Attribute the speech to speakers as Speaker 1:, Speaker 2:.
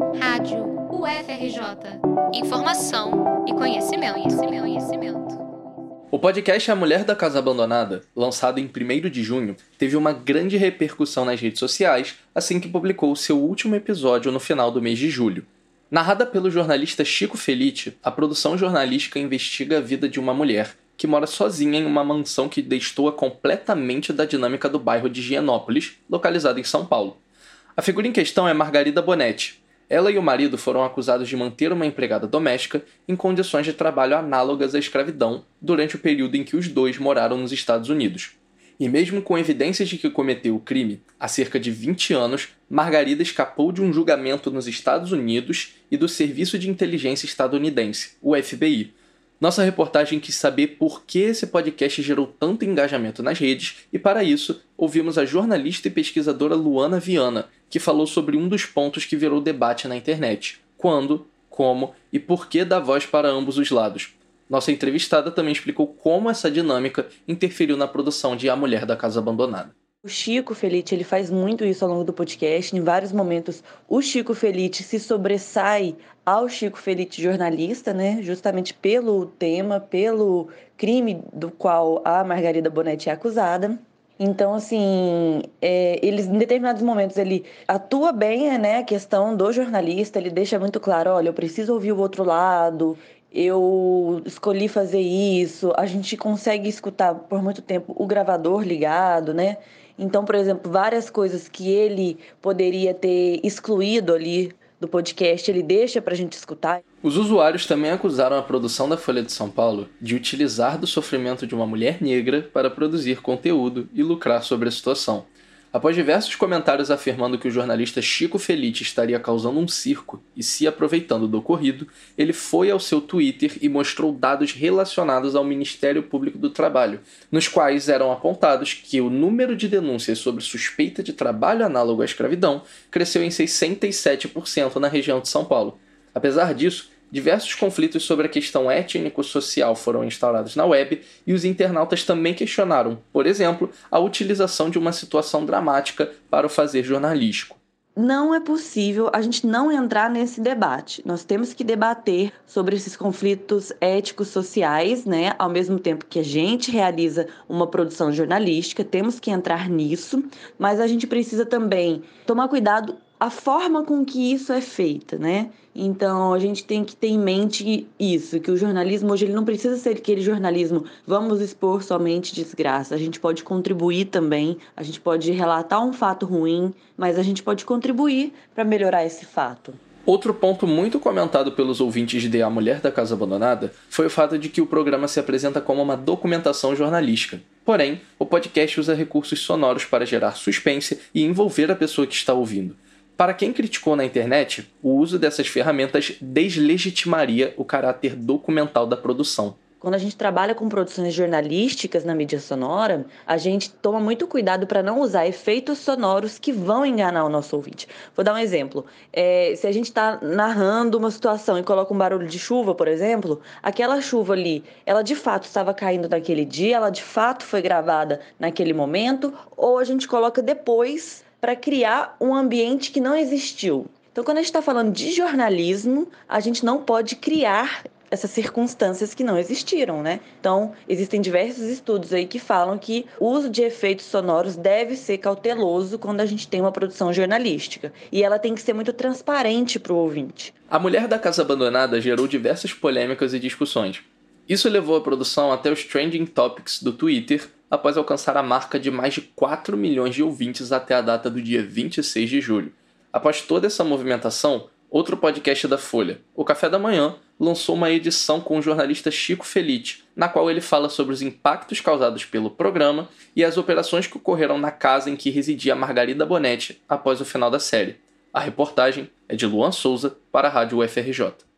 Speaker 1: Rádio UFRJ. Informação e conhecimento, conhecimento, conhecimento.
Speaker 2: O podcast A Mulher da Casa Abandonada, lançado em 1 de junho, teve uma grande repercussão nas redes sociais assim que publicou seu último episódio no final do mês de julho. Narrada pelo jornalista Chico Felite, a produção jornalística investiga a vida de uma mulher que mora sozinha em uma mansão que destoa completamente da dinâmica do bairro de Gianópolis, localizado em São Paulo. A figura em questão é Margarida Bonetti. Ela e o marido foram acusados de manter uma empregada doméstica em condições de trabalho análogas à escravidão durante o período em que os dois moraram nos Estados Unidos. E mesmo com evidências de que cometeu o crime há cerca de 20 anos, Margarida escapou de um julgamento nos Estados Unidos e do Serviço de Inteligência Estadunidense, o FBI, nossa reportagem quis saber por que esse podcast gerou tanto engajamento nas redes e, para isso, ouvimos a jornalista e pesquisadora Luana Viana, que falou sobre um dos pontos que virou debate na internet: quando, como e por que dar voz para ambos os lados. Nossa entrevistada também explicou como essa dinâmica interferiu na produção de A Mulher da Casa Abandonada.
Speaker 3: O Chico Felite, ele faz muito isso ao longo do podcast. Em vários momentos, o Chico Felite se sobressai ao Chico Felite jornalista, né? Justamente pelo tema, pelo crime do qual a Margarida Bonetti é acusada. Então, assim, é, eles, em determinados momentos, ele atua bem, né, a questão do jornalista, ele deixa muito claro, olha, eu preciso ouvir o outro lado, eu escolhi fazer isso, a gente consegue escutar por muito tempo o gravador ligado, né? Então, por exemplo, várias coisas que ele poderia ter excluído ali do podcast, ele deixa para a gente escutar.
Speaker 2: Os usuários também acusaram a produção da Folha de São Paulo de utilizar do sofrimento de uma mulher negra para produzir conteúdo e lucrar sobre a situação. Após diversos comentários afirmando que o jornalista Chico Felite estaria causando um circo e se aproveitando do ocorrido, ele foi ao seu Twitter e mostrou dados relacionados ao Ministério Público do Trabalho, nos quais eram apontados que o número de denúncias sobre suspeita de trabalho análogo à escravidão cresceu em 67% na região de São Paulo. Apesar disso, Diversos conflitos sobre a questão étnico-social foram instaurados na web e os internautas também questionaram, por exemplo, a utilização de uma situação dramática para o fazer jornalístico.
Speaker 3: Não é possível a gente não entrar nesse debate. Nós temos que debater sobre esses conflitos éticos sociais, né? Ao mesmo tempo que a gente realiza uma produção jornalística, temos que entrar nisso, mas a gente precisa também tomar cuidado a forma com que isso é feita, né? Então a gente tem que ter em mente isso, que o jornalismo hoje ele não precisa ser aquele jornalismo vamos expor somente desgraça. A gente pode contribuir também, a gente pode relatar um fato ruim, mas a gente pode contribuir para melhorar esse fato.
Speaker 2: Outro ponto muito comentado pelos ouvintes de A Mulher da Casa Abandonada foi o fato de que o programa se apresenta como uma documentação jornalística. Porém, o podcast usa recursos sonoros para gerar suspense e envolver a pessoa que está ouvindo. Para quem criticou na internet, o uso dessas ferramentas deslegitimaria o caráter documental da produção.
Speaker 3: Quando a gente trabalha com produções jornalísticas na mídia sonora, a gente toma muito cuidado para não usar efeitos sonoros que vão enganar o nosso ouvinte. Vou dar um exemplo. É, se a gente está narrando uma situação e coloca um barulho de chuva, por exemplo, aquela chuva ali, ela de fato estava caindo naquele dia, ela de fato foi gravada naquele momento, ou a gente coloca depois para criar um ambiente que não existiu. Então, quando a gente está falando de jornalismo, a gente não pode criar essas circunstâncias que não existiram, né? Então, existem diversos estudos aí que falam que o uso de efeitos sonoros deve ser cauteloso quando a gente tem uma produção jornalística. E ela tem que ser muito transparente para o ouvinte.
Speaker 2: A Mulher da Casa Abandonada gerou diversas polêmicas e discussões. Isso levou a produção até os trending topics do Twitter, após alcançar a marca de mais de 4 milhões de ouvintes até a data do dia 26 de julho. Após toda essa movimentação, outro podcast da Folha, O Café da Manhã, lançou uma edição com o jornalista Chico Felite, na qual ele fala sobre os impactos causados pelo programa e as operações que ocorreram na casa em que residia Margarida Bonetti após o final da série. A reportagem é de Luan Souza para a Rádio UFRJ.